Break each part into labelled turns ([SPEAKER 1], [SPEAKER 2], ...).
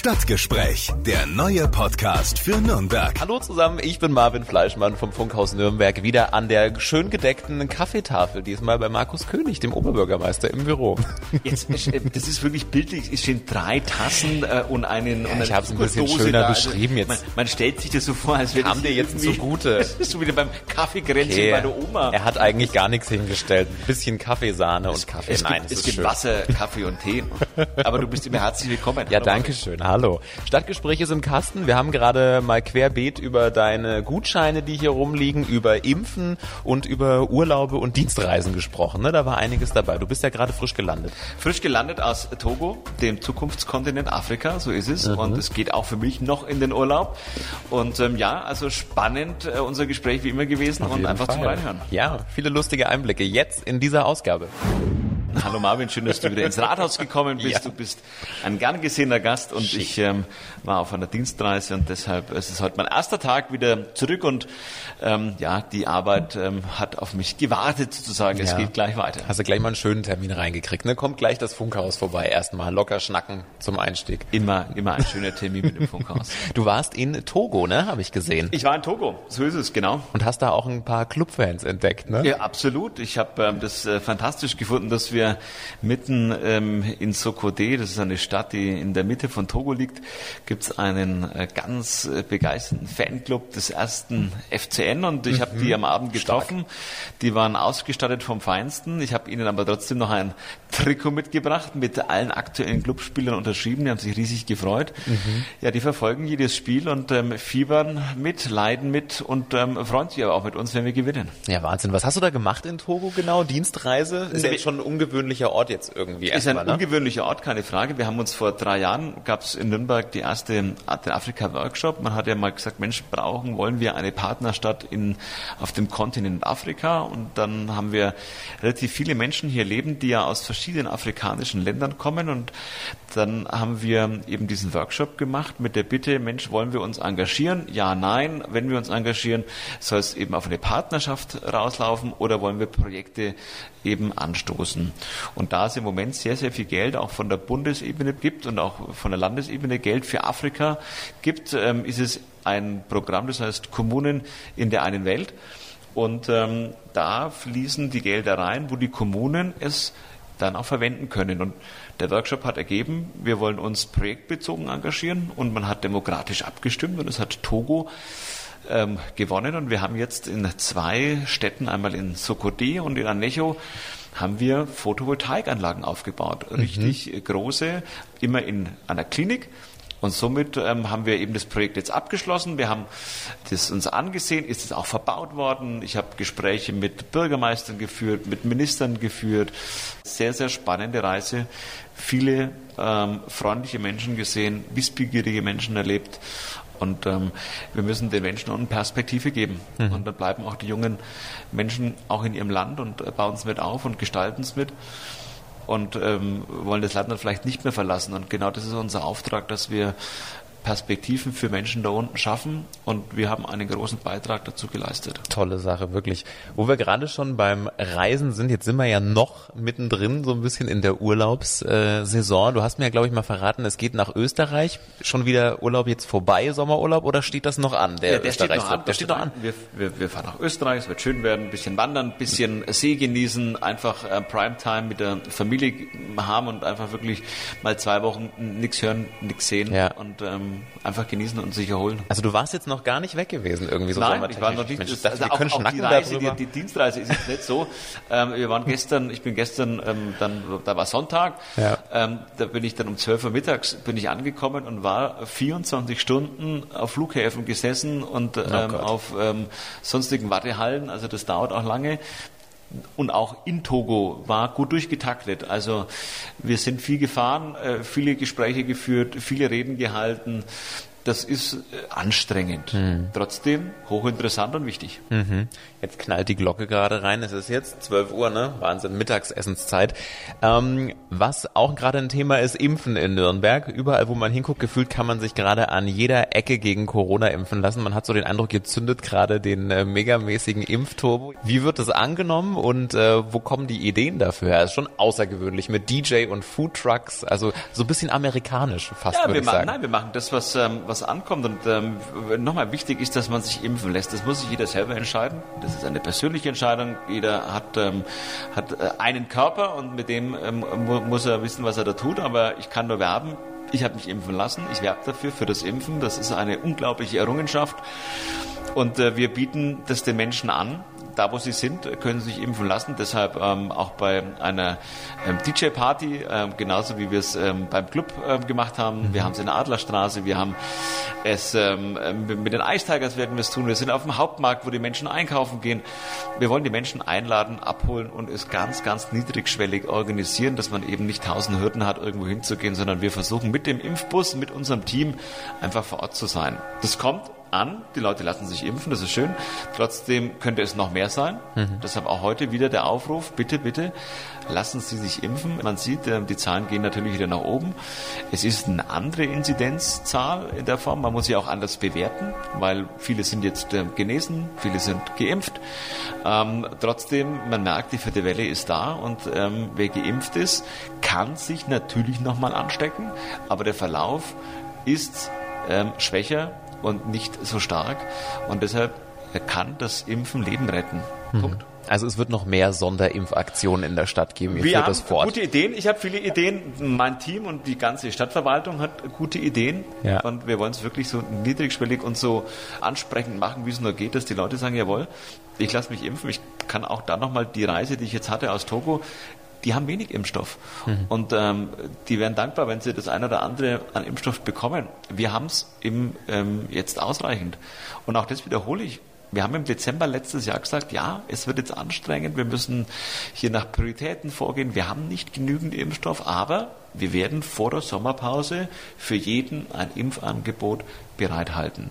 [SPEAKER 1] Stadtgespräch, der neue Podcast für Nürnberg.
[SPEAKER 2] Hallo zusammen, ich bin Marvin Fleischmann vom Funkhaus Nürnberg, wieder an der schön gedeckten Kaffeetafel, diesmal bei Markus König, dem Oberbürgermeister im Büro.
[SPEAKER 3] Jetzt, äh, das ist wirklich bildlich, es stehen drei Tassen äh, und einen
[SPEAKER 2] Ja,
[SPEAKER 3] und
[SPEAKER 2] ich habe es ein bisschen
[SPEAKER 3] Zuckerdose
[SPEAKER 2] schöner
[SPEAKER 3] da. Also
[SPEAKER 2] beschrieben jetzt.
[SPEAKER 3] Man, man stellt sich das so vor, als wäre
[SPEAKER 2] Kam
[SPEAKER 3] das
[SPEAKER 2] dir jetzt zugute.
[SPEAKER 3] Das ist so wieder beim Kaffeekränzchen
[SPEAKER 2] Okay,
[SPEAKER 3] bei der Oma.
[SPEAKER 2] Er hat eigentlich gar nichts hingestellt. Ein bisschen Kaffeesahne und Kaffee.
[SPEAKER 3] es
[SPEAKER 2] Nein,
[SPEAKER 3] gibt,
[SPEAKER 2] es
[SPEAKER 3] es
[SPEAKER 2] ist
[SPEAKER 3] gibt
[SPEAKER 2] schön.
[SPEAKER 3] Wasser, Kaffee und Tee. Aber du bist immer herzlich willkommen.
[SPEAKER 2] Ja,
[SPEAKER 3] Hallo,
[SPEAKER 2] danke schön. Hallo. Stadtgespräch ist im Kasten. Wir haben gerade mal querbeet über deine Gutscheine, die hier rumliegen, über Impfen und über Urlaube und Dienstreisen gesprochen. Ne? Da war einiges dabei. Du bist ja gerade frisch gelandet.
[SPEAKER 3] Frisch gelandet aus Togo, dem Zukunftskontinent Afrika, so ist es.
[SPEAKER 2] Mhm.
[SPEAKER 3] Und es geht auch für mich noch in den Urlaub. Und ähm, ja, also spannend äh, unser Gespräch wie immer gewesen
[SPEAKER 2] Auf
[SPEAKER 3] und einfach zum
[SPEAKER 2] Fall.
[SPEAKER 3] Reinhören.
[SPEAKER 2] Ja, viele lustige Einblicke jetzt in dieser Ausgabe.
[SPEAKER 3] Hallo Marvin, schön, dass du wieder ins Rathaus gekommen bist.
[SPEAKER 2] Ja.
[SPEAKER 3] Du bist ein gern gesehener Gast und ich ähm, war auf einer Dienstreise und deshalb es ist heute mein erster Tag wieder zurück und ähm, ja, die Arbeit ähm, hat auf mich gewartet sozusagen. Es
[SPEAKER 2] Ja.
[SPEAKER 3] geht gleich weiter.
[SPEAKER 2] Hast du gleich mal einen schönen Termin reingekriegt. Ne? Kommt gleich das Funkhaus vorbei. Erstmal locker schnacken zum Einstieg.
[SPEAKER 3] Immer, immer ein schöner Termin mit dem Funkhaus.
[SPEAKER 2] Du warst in Togo, ne? Habe ich gesehen.
[SPEAKER 3] Ich war in Togo, so ist es, genau.
[SPEAKER 2] Und hast da auch ein paar Clubfans entdeckt, ne?
[SPEAKER 3] Ja, absolut. Ich habe ähm, das äh, fantastisch gefunden, dass wir mitten ähm, in Sokode, das ist eine Stadt, die in der Mitte von Togo liegt, gibt's einen äh, ganz äh, begeisterten Fanclub des ersten FCN und ich habe die am Abend getroffen. Die waren ausgestattet vom Feinsten. Ich habe ihnen aber trotzdem noch ein Trikot mitgebracht, mit allen aktuellen Clubspielern unterschrieben. Die haben sich riesig gefreut. Ja, die verfolgen jedes Spiel und ähm, fiebern mit, leiden mit und ähm, freuen sich aber auch mit uns, wenn wir gewinnen.
[SPEAKER 2] Ja, Wahnsinn. Was hast du da gemacht in Togo genau? Dienstreise? Ist ja jetzt schon ein ungewöhnlicher Ort jetzt irgendwie
[SPEAKER 3] Ist ein
[SPEAKER 2] erstmal, ne?
[SPEAKER 3] ungewöhnlicher Ort, keine Frage. Wir haben uns vor drei Jahren, gab es in Nürnberg die erste Afrika-Workshop. Man hat ja mal gesagt, Mensch, brauchen, wollen wir eine Partnerstadt in, auf dem Kontinent Afrika? Und dann haben wir relativ viele Menschen hier leben, die ja aus verschiedenen afrikanischen Ländern kommen. Und dann haben wir eben diesen Workshop gemacht mit der Bitte, Mensch, wollen wir uns engagieren? Ja, nein. Wenn wir uns engagieren, soll es eben auf eine Partnerschaft rauslaufen oder wollen wir Projekte eben anstoßen? Und da es im Moment sehr, sehr viel Geld auch von der Bundesebene gibt und auch von der Landesebene Geld für Afrika gibt, ähm, ist es ein Programm, das heißt Kommunen in der einen Welt. Und ähm, da fließen die Gelder rein, wo die Kommunen es dann auch verwenden können. Und der Workshop hat ergeben, wir wollen uns projektbezogen engagieren und man hat demokratisch abgestimmt und es hat Togo ähm, gewonnen und wir haben jetzt in zwei Städten, einmal in Sokode und in Anecho, haben wir Photovoltaikanlagen aufgebaut. Richtig äh, große, immer in einer Klinik. Und somit ähm, haben wir eben das Projekt jetzt abgeschlossen. Wir haben das uns angesehen, ist es auch verbaut worden. Ich habe Gespräche mit Bürgermeistern geführt, mit Ministern geführt. Sehr, sehr spannende Reise. Viele ähm, freundliche Menschen gesehen, wissbegierige Menschen erlebt. Und ähm, wir müssen den Menschen eine Perspektive geben. Und dann bleiben auch die jungen Menschen auch in ihrem Land und äh, bauen es mit auf und gestalten es mit und ähm, wollen das Land dann vielleicht nicht mehr verlassen. Und genau das ist unser Auftrag, dass wir Perspektiven für Menschen da unten schaffen und wir haben einen großen Beitrag dazu geleistet.
[SPEAKER 2] Tolle Sache, wirklich. Wo wir gerade schon beim Reisen sind, jetzt sind wir ja noch mittendrin, so ein bisschen in der Urlaubssaison. Du hast mir ja, glaube ich, mal verraten, es geht nach Österreich. Schon wieder Urlaub jetzt vorbei, Sommerurlaub, oder steht das noch an, der,
[SPEAKER 3] Ja, der steht noch an.
[SPEAKER 2] Der steht noch an.
[SPEAKER 3] Wir, wir, wir fahren nach Österreich, es wird schön werden, ein bisschen wandern, ein bisschen See genießen, einfach äh, Primetime mit der Familie haben und einfach wirklich mal zwei Wochen nichts hören, nichts sehen
[SPEAKER 2] Ja.
[SPEAKER 3] und ähm, einfach genießen und sich erholen.
[SPEAKER 2] Also du warst jetzt noch gar nicht weg gewesen, irgendwie so
[SPEAKER 3] Nein, ich war noch nicht.
[SPEAKER 2] Mensch,
[SPEAKER 3] das-
[SPEAKER 2] dachte, wir
[SPEAKER 3] also
[SPEAKER 2] können
[SPEAKER 3] auch, auch die Reise, die, die Dienstreise ist jetzt nicht so. Ähm, wir waren gestern, ich bin gestern, ähm, dann, da war Sonntag,
[SPEAKER 2] Ja.
[SPEAKER 3] ähm, da bin ich dann um 12 Uhr mittags bin ich angekommen und war 24 Stunden auf Flughäfen gesessen und ähm,
[SPEAKER 2] Oh Gott.
[SPEAKER 3] auf ähm, sonstigen Wartehallen. Also das dauert auch lange. Und auch in Togo war gut durchgetaktet. Also wir sind viel gefahren, äh, viele Gespräche geführt, viele Reden gehalten. Das ist äh, anstrengend. Mhm. Trotzdem hochinteressant und wichtig.
[SPEAKER 2] Mhm. Jetzt knallt die Glocke gerade rein. Es ist jetzt 12 Uhr, ne? Wahnsinn, Mittagsessenszeit. Ähm, was auch gerade ein Thema ist, Impfen in Nürnberg. Überall, wo man hinguckt, gefühlt kann man sich gerade an jeder Ecke gegen Corona impfen lassen. Man hat so den Eindruck, ihr zündet gerade den äh, megamäßigen Impfturbo. Wie wird das angenommen und äh, wo kommen die Ideen dafür? Es ist schon außergewöhnlich mit DJ und Food Trucks, also so ein bisschen amerikanisch fast, ja, würde ich
[SPEAKER 3] machen,
[SPEAKER 2] sagen.
[SPEAKER 3] Nein, wir machen das, was, ähm, was ankommt. Und ähm, nochmal wichtig ist, dass man sich impfen lässt. Das muss sich jeder selber entscheiden. Das ist eine persönliche Entscheidung. Jeder hat, ähm, hat äh, einen Körper und mit dem ähm, muss er wissen, was er da tut. Aber ich kann nur werben. Ich habe mich impfen lassen. Ich werbe dafür, für das Impfen. Das ist eine unglaubliche Errungenschaft. Und äh, wir bieten das den Menschen an da wo sie sind, können sie sich impfen lassen. Deshalb ähm, auch bei einer ähm, DJ-Party, ähm, genauso wie wir es ähm, beim Club ähm, gemacht haben. Mhm. Wir haben es in der Adlerstraße, wir haben es ähm, mit den Ice Tigers werden wir es tun. Wir sind auf dem Hauptmarkt, wo die Menschen einkaufen gehen. Wir wollen die Menschen einladen, abholen und es ganz, ganz niedrigschwellig organisieren, dass man eben nicht tausend Hürden hat, irgendwo hinzugehen, sondern wir versuchen mit dem Impfbus, mit unserem Team einfach vor Ort zu sein. Das kommt an. Die Leute lassen sich impfen, das ist schön. Trotzdem könnte es noch mehr sein. Mhm. Deshalb auch heute wieder der Aufruf, bitte, bitte, lassen Sie sich impfen. Man sieht, äh, die Zahlen gehen natürlich wieder nach oben. Es ist eine andere Inzidenzzahl in der Form. Man muss sie auch anders bewerten, weil viele sind jetzt äh, genesen, viele sind geimpft. Ähm, trotzdem, man merkt, die vierte Welle ist da und ähm, wer geimpft ist, kann sich natürlich nochmal anstecken, aber der Verlauf ist ähm, schwächer und nicht so stark. Und deshalb kann das Impfen Leben retten.
[SPEAKER 2] Mhm. Punkt. Also es wird noch mehr Sonderimpfaktionen in der Stadt geben.
[SPEAKER 3] Ihr Wir haben das fort. gute Ideen. Ich habe viele Ideen. Mein Team und die ganze Stadtverwaltung hat gute Ideen. Ja. Und wir wollen es wirklich so niedrigschwellig und so ansprechend machen, wie es nur geht, dass die Leute sagen, jawohl, ich lasse mich impfen. Ich kann auch da nochmal die Reise, die ich jetzt hatte aus Togo, die haben wenig Impfstoff. Mhm. Und ähm, die wären dankbar, wenn sie das eine oder andere an Impfstoff bekommen. Wir haben es ähm, jetzt ausreichend. Und auch das wiederhole ich. Wir haben im Dezember letztes Jahr gesagt, ja, es wird jetzt anstrengend, wir müssen hier nach Prioritäten vorgehen, wir haben nicht genügend Impfstoff, aber wir werden vor der Sommerpause für jeden ein Impfangebot bereithalten.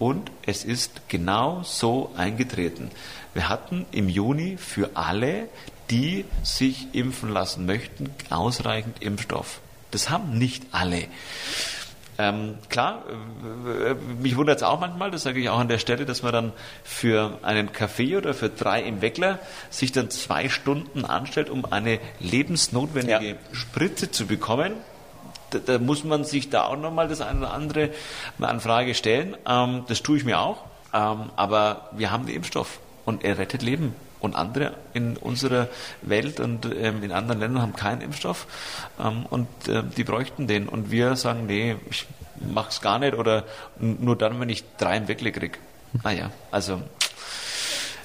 [SPEAKER 3] Und es ist genau so eingetreten. Wir hatten im Juni für alle, die sich impfen lassen möchten, ausreichend Impfstoff. Das haben nicht alle. Ähm, klar, äh, mich wundert es auch manchmal, das sage ich auch an der Stelle, dass man dann für einen Kaffee oder für drei im Weckler sich dann zwei Stunden anstellt, um eine lebensnotwendige ja. Spritze zu bekommen. Da, da, muss man sich da auch nochmal das eine oder andere an Frage stellen. Ähm, das tue ich mir auch. Ähm, aber wir haben den Impfstoff und er rettet Leben und andere in unserer Welt und ähm, in anderen Ländern haben keinen Impfstoff ähm, und äh, die bräuchten den. Und wir sagen, nee, ich mach's gar nicht oder nur dann, wenn ich drei im Weckle krieg. Naja, also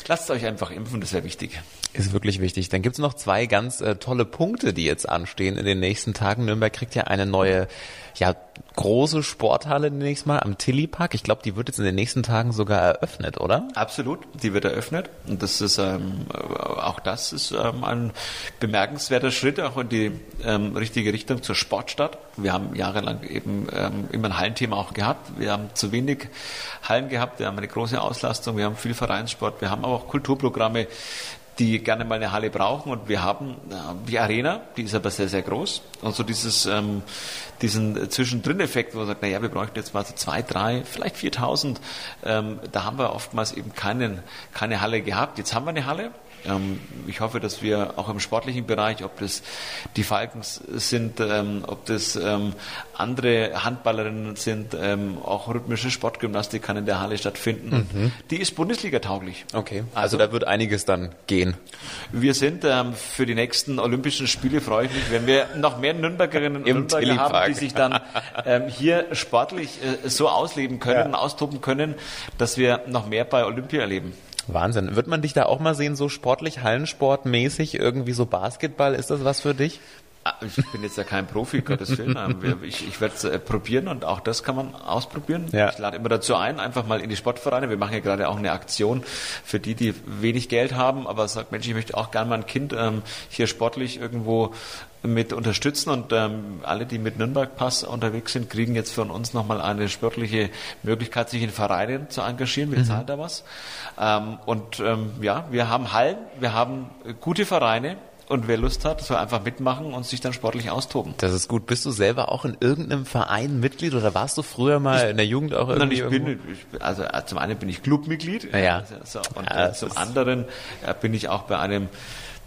[SPEAKER 3] lasst euch einfach impfen, das wäre wichtig.
[SPEAKER 2] Ist wirklich wichtig. Dann gibt's noch zwei ganz äh, tolle Punkte, die jetzt anstehen in den nächsten Tagen. Nürnberg kriegt ja eine neue ja, große Sporthalle nächstes Mal am Tilly Park. Ich glaube, die wird jetzt in den nächsten Tagen sogar eröffnet, oder?
[SPEAKER 3] Absolut, die wird eröffnet. Und das ist ähm, auch das ist ähm, ein bemerkenswerter Schritt auch in die ähm, richtige Richtung zur Sportstadt. Wir haben jahrelang eben ähm, immer ein Hallenthema auch gehabt. Wir haben zu wenig Hallen gehabt. Wir haben eine große Auslastung. Wir haben viel Vereinssport. Wir haben aber auch Kulturprogramme die gerne mal eine Halle brauchen. Und wir haben äh, die Arena, die ist aber sehr, sehr groß. Und so dieses, ähm, diesen Zwischendrin-Effekt, wo man sagt, naja, wir bräuchten jetzt mal so zwei, drei, vielleicht 4000. Ähm, da haben wir oftmals eben keinen, keine Halle gehabt. Jetzt haben wir eine Halle. Ähm, ich hoffe, dass wir auch im sportlichen Bereich, ob das die Falkens sind, ähm, ob das ähm, andere Handballerinnen sind, auch rhythmische Sportgymnastik kann in der Halle stattfinden. Mhm. Die ist Bundesliga-tauglich.
[SPEAKER 2] Okay, also, also, da wird einiges dann gehen.
[SPEAKER 3] Wir sind für die nächsten Olympischen Spiele, freue ich mich, wenn wir noch mehr Nürnbergerinnen und Nürnberger haben, die sich dann hier sportlich äh, so ausleben können ja. austoben können, dass wir noch mehr bei Olympia erleben.
[SPEAKER 2] Wahnsinn. Wird man dich da auch mal sehen, so sportlich, Hallensportmäßig, irgendwie so Basketball? Ist das was für dich?
[SPEAKER 3] Ich bin jetzt ja kein Profi, Gottes Willen. Ähm, ich, ich werde es äh, probieren und auch das kann man ausprobieren. Ja. Ich lade immer dazu ein, einfach mal in die Sportvereine. Wir machen ja gerade auch eine Aktion für die, die wenig Geld haben, aber sagt, Mensch, ich möchte auch gerne mal ein Kind ähm, hier sportlich irgendwo mit unterstützen und ähm, alle, die mit Nürnberg-Pass unterwegs sind, kriegen jetzt von uns nochmal eine sportliche Möglichkeit, sich in Vereinen zu engagieren. Wir mhm. zahlen da was. Ähm, und ähm, ja, wir haben Hallen, wir haben gute Vereine, und wer Lust hat, soll einfach mitmachen und sich dann sportlich austoben.
[SPEAKER 2] Das ist gut. Bist du selber auch in irgendeinem Verein Mitglied oder warst du früher mal ich, in der Jugend auch irgendwie?
[SPEAKER 3] Nein, ich bin, ich, also äh, zum einen bin ich Clubmitglied.
[SPEAKER 2] Ja.
[SPEAKER 3] So, und ja, zum anderen äh, bin ich auch bei einem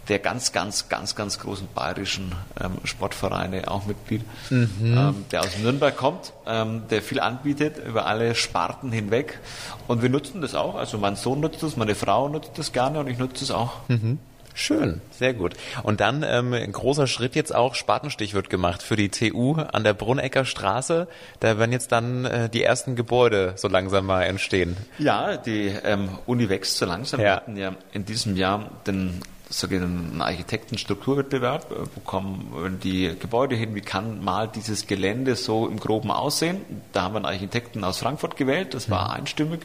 [SPEAKER 3] der ganz, ganz, ganz, ganz großen bayerischen ähm, Sportvereine auch Mitglied, mhm. ähm, der aus Nürnberg kommt, ähm, der viel anbietet über alle Sparten hinweg. Und wir nutzen das auch. Also mein Sohn nutzt das, meine Frau nutzt das gerne und ich nutze es auch.
[SPEAKER 2] Mhm. Schön, sehr gut. Und dann ähm, ein großer Schritt jetzt auch, Spatenstich wird gemacht für die TU an der Brunnecker Straße. Da werden jetzt dann äh, die ersten Gebäude so langsam mal entstehen.
[SPEAKER 3] Ja, die ähm, Uni wächst so langsam. Ja. Wir hatten ja in diesem Jahr den sogenannten Architektenstrukturwettbewerb. Wo kommen die Gebäude hin? Wie kann mal dieses Gelände so im Groben aussehen? Da haben wir einen Architekten aus Frankfurt gewählt. Das war mhm. einstimmig.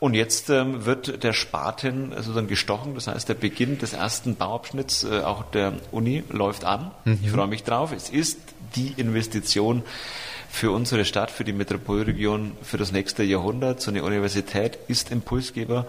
[SPEAKER 3] Und jetzt ähm, wird der Spaten sozusagen gestochen. Das heißt, der Beginn des ersten Bauabschnitts äh, auch der Uni läuft an. Mhm. Ich freue mich drauf. Es ist die Investition, für unsere Stadt, für die Metropolregion, für das nächste Jahrhundert. So eine Universität ist Impulsgeber.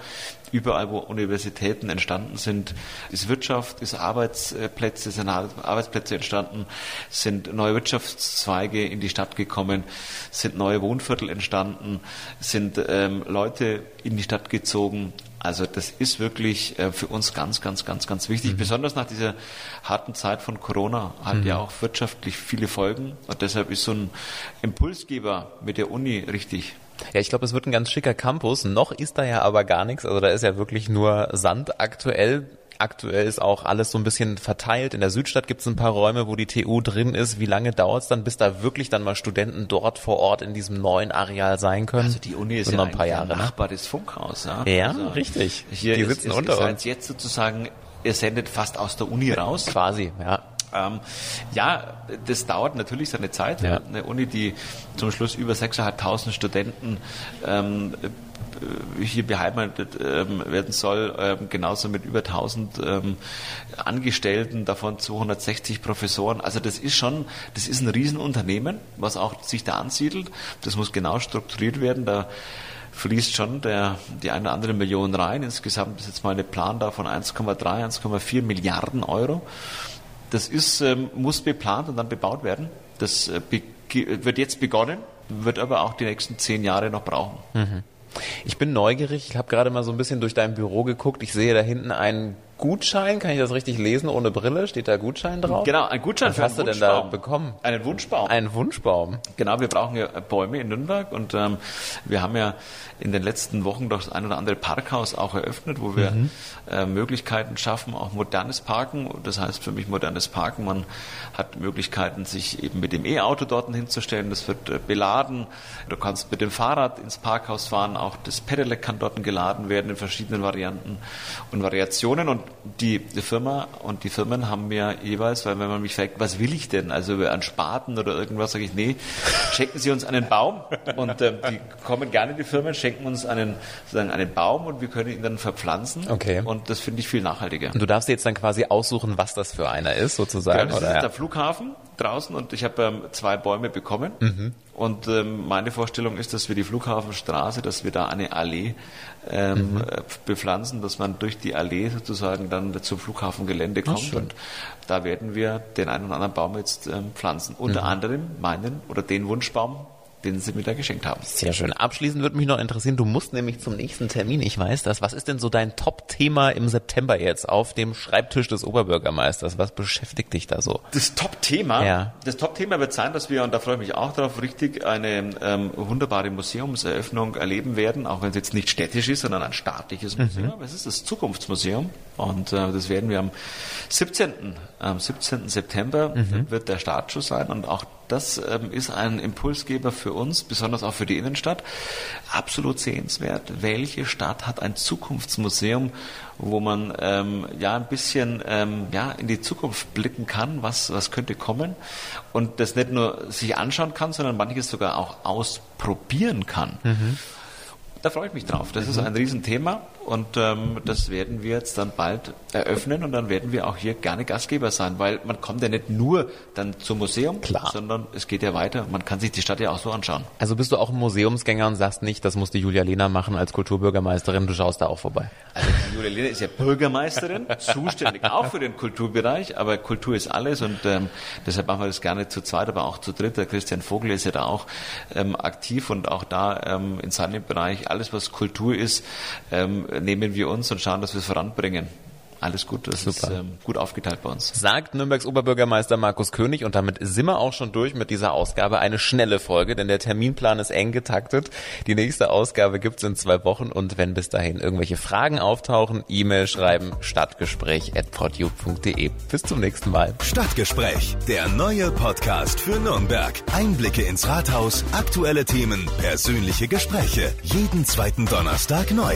[SPEAKER 3] Überall, wo Universitäten entstanden sind, ist Wirtschaft, ist Arbeitsplätze, sind Arbeitsplätze entstanden, sind neue Wirtschaftszweige in die Stadt gekommen, sind neue Wohnviertel entstanden, sind ähm, Leute in die Stadt gezogen, also das ist wirklich äh, für uns ganz, ganz, ganz, ganz wichtig. Mhm. Besonders nach dieser harten Zeit von Corona hat mhm. ja auch wirtschaftlich viele Folgen. Und deshalb ist so ein Impulsgeber mit der Uni richtig.
[SPEAKER 2] Ja, ich glaube, es wird ein ganz schicker Campus. Noch ist da ja aber gar nichts. Also da ist ja wirklich nur Sand aktuell. Aktuell ist auch alles so ein bisschen verteilt. In der Südstadt gibt es ein paar Räume, wo die TU drin ist. Wie lange dauert es dann, bis da wirklich dann mal Studenten dort vor Ort in diesem neuen Areal sein können?
[SPEAKER 3] Also die Uni ist ja
[SPEAKER 2] ein paar Jahre?
[SPEAKER 3] Nachbar des Funkhaus.
[SPEAKER 2] Ja, ja also richtig.
[SPEAKER 3] Hier die sitzen ist, unter uns. jetzt sozusagen, ihr sendet fast aus der Uni raus.
[SPEAKER 2] Quasi, ja.
[SPEAKER 3] Ähm, ja, das dauert natürlich seine Zeit. Ja. Eine Uni, die zum Schluss über 6.500 Studenten ähm, äh, hier beheimatet ähm, werden soll, ähm, genauso mit über 1000 ähm, Angestellten, davon 260 Professoren. Also das ist schon, das ist ein Riesenunternehmen, was auch sich da ansiedelt. Das muss genau strukturiert werden. Da fließt schon der, die eine oder andere Million rein. Insgesamt ist jetzt mal eine Plan da von 1,3, 1,4 Milliarden Euro. Das ist, muss beplant und dann bebaut werden. Das äh, wird jetzt begonnen, wird aber auch die nächsten zehn Jahre noch brauchen.
[SPEAKER 2] Mhm. Ich bin neugierig. Ich habe gerade mal so ein bisschen durch dein Büro geguckt. Ich sehe da hinten einen Gutschein, kann ich das richtig lesen? Ohne Brille steht da Gutschein drauf?
[SPEAKER 3] Genau, ein Gutschein
[SPEAKER 2] Was für hast einen hast du denn da bekommen?
[SPEAKER 3] Einen Wunschbaum.
[SPEAKER 2] Einen Wunschbaum.
[SPEAKER 3] Genau, wir brauchen ja Bäume in Nürnberg und ähm, wir haben ja in den letzten Wochen doch das ein oder andere Parkhaus auch eröffnet, wo wir mhm. äh, Möglichkeiten schaffen, auch modernes Parken. Das heißt für mich modernes Parken. Man hat Möglichkeiten, sich eben mit dem E-Auto dort hinzustellen. Das wird äh, beladen. Du kannst mit dem Fahrrad ins Parkhaus fahren. Auch das Pedelec kann dort geladen werden in verschiedenen Varianten und Variationen. Und die, Firma und die Firmen haben mir jeweils, weil wenn man mich fragt, was will ich denn? Also an Spaten oder irgendwas, sage ich, nee, schenken Sie uns einen Baum. Und ähm, die kommen gerne, die Firmen, schenken uns einen, sozusagen einen Baum und wir können ihn dann verpflanzen.
[SPEAKER 2] Okay.
[SPEAKER 3] Und das finde ich viel nachhaltiger.
[SPEAKER 2] Und du darfst jetzt dann quasi aussuchen, was das für einer ist, sozusagen. Genau,
[SPEAKER 3] das oder? ist der Flughafen draußen und ich habe ähm, zwei Bäume bekommen. Mhm. Und ähm, meine Vorstellung ist, dass wir die Flughafenstraße, dass wir da eine Allee ähm, mhm. bepflanzen, dass man durch die Allee sozusagen dann zum Flughafengelände kommt. Und da werden wir den einen oder anderen Baum jetzt ähm, pflanzen. Unter mhm. anderem meinen oder den Wunschbaum, den Sie mir da geschenkt haben.
[SPEAKER 2] Sehr schön. Abschließend würde mich noch interessieren, du musst nämlich zum nächsten Termin, ich weiß das. Was ist denn so dein Top-Thema im September jetzt auf dem Schreibtisch des Oberbürgermeisters? Was beschäftigt dich da so?
[SPEAKER 3] Das Top-Thema?
[SPEAKER 2] Ja.
[SPEAKER 3] Das Top-Thema wird sein, dass wir, und da freue ich mich auch darauf, richtig eine ähm, wunderbare Museumseröffnung erleben werden, auch wenn es jetzt nicht städtisch ist, sondern ein staatliches. Museum. Mhm. Es ist das Zukunftsmuseum und äh, das werden wir am 17. Am 17. September mhm. wird der Startschuss sein und auch das ähm, ist ein Impulsgeber für uns, besonders auch für die Innenstadt. Absolut sehenswert. Welche Stadt hat ein Zukunftsmuseum, wo man ähm, ja ein bisschen ähm, ja in die Zukunft blicken kann, was was könnte kommen und das nicht nur sich anschauen kann, sondern manches sogar auch ausprobieren kann. Mhm. Da freue ich mich drauf. Das mhm. ist ein Riesenthema und ähm, das werden wir jetzt dann bald eröffnen und dann werden wir auch hier gerne Gastgeber sein, weil man kommt ja nicht nur dann zum Museum,
[SPEAKER 2] Klar.
[SPEAKER 3] sondern es geht ja weiter. Man kann sich die Stadt ja auch so anschauen.
[SPEAKER 2] Also bist du auch ein Museumsgänger und sagst nicht, das muss die Julia Lehner machen als Kulturbürgermeisterin, du schaust da auch vorbei.
[SPEAKER 3] Also die Julia Lehner ist ja Bürgermeisterin, zuständig auch für den Kulturbereich, aber Kultur ist alles und ähm, deshalb machen wir das gerne zu zweit, aber auch zu dritt. Der Christian Vogel ist ja da auch ähm, aktiv und auch da ähm, in seinem Bereich alles, was Kultur ist, ähm, nehmen wir uns und schauen, dass wir es voranbringen. Alles gut, das Super. ist ähm, gut aufgeteilt bei uns.
[SPEAKER 2] Sagt Nürnbergs Oberbürgermeister Markus König und damit sind wir auch schon durch mit dieser Ausgabe. Eine schnelle Folge, denn der Terminplan ist eng getaktet. Die nächste Ausgabe gibt's in zwei Wochen und wenn bis dahin irgendwelche Fragen auftauchen, E-Mail schreiben stadtgespräch.podu.de. Bis zum nächsten Mal.
[SPEAKER 1] Stadtgespräch, der neue Podcast für Nürnberg. Einblicke ins Rathaus, aktuelle Themen, persönliche Gespräche. Jeden zweiten Donnerstag neu.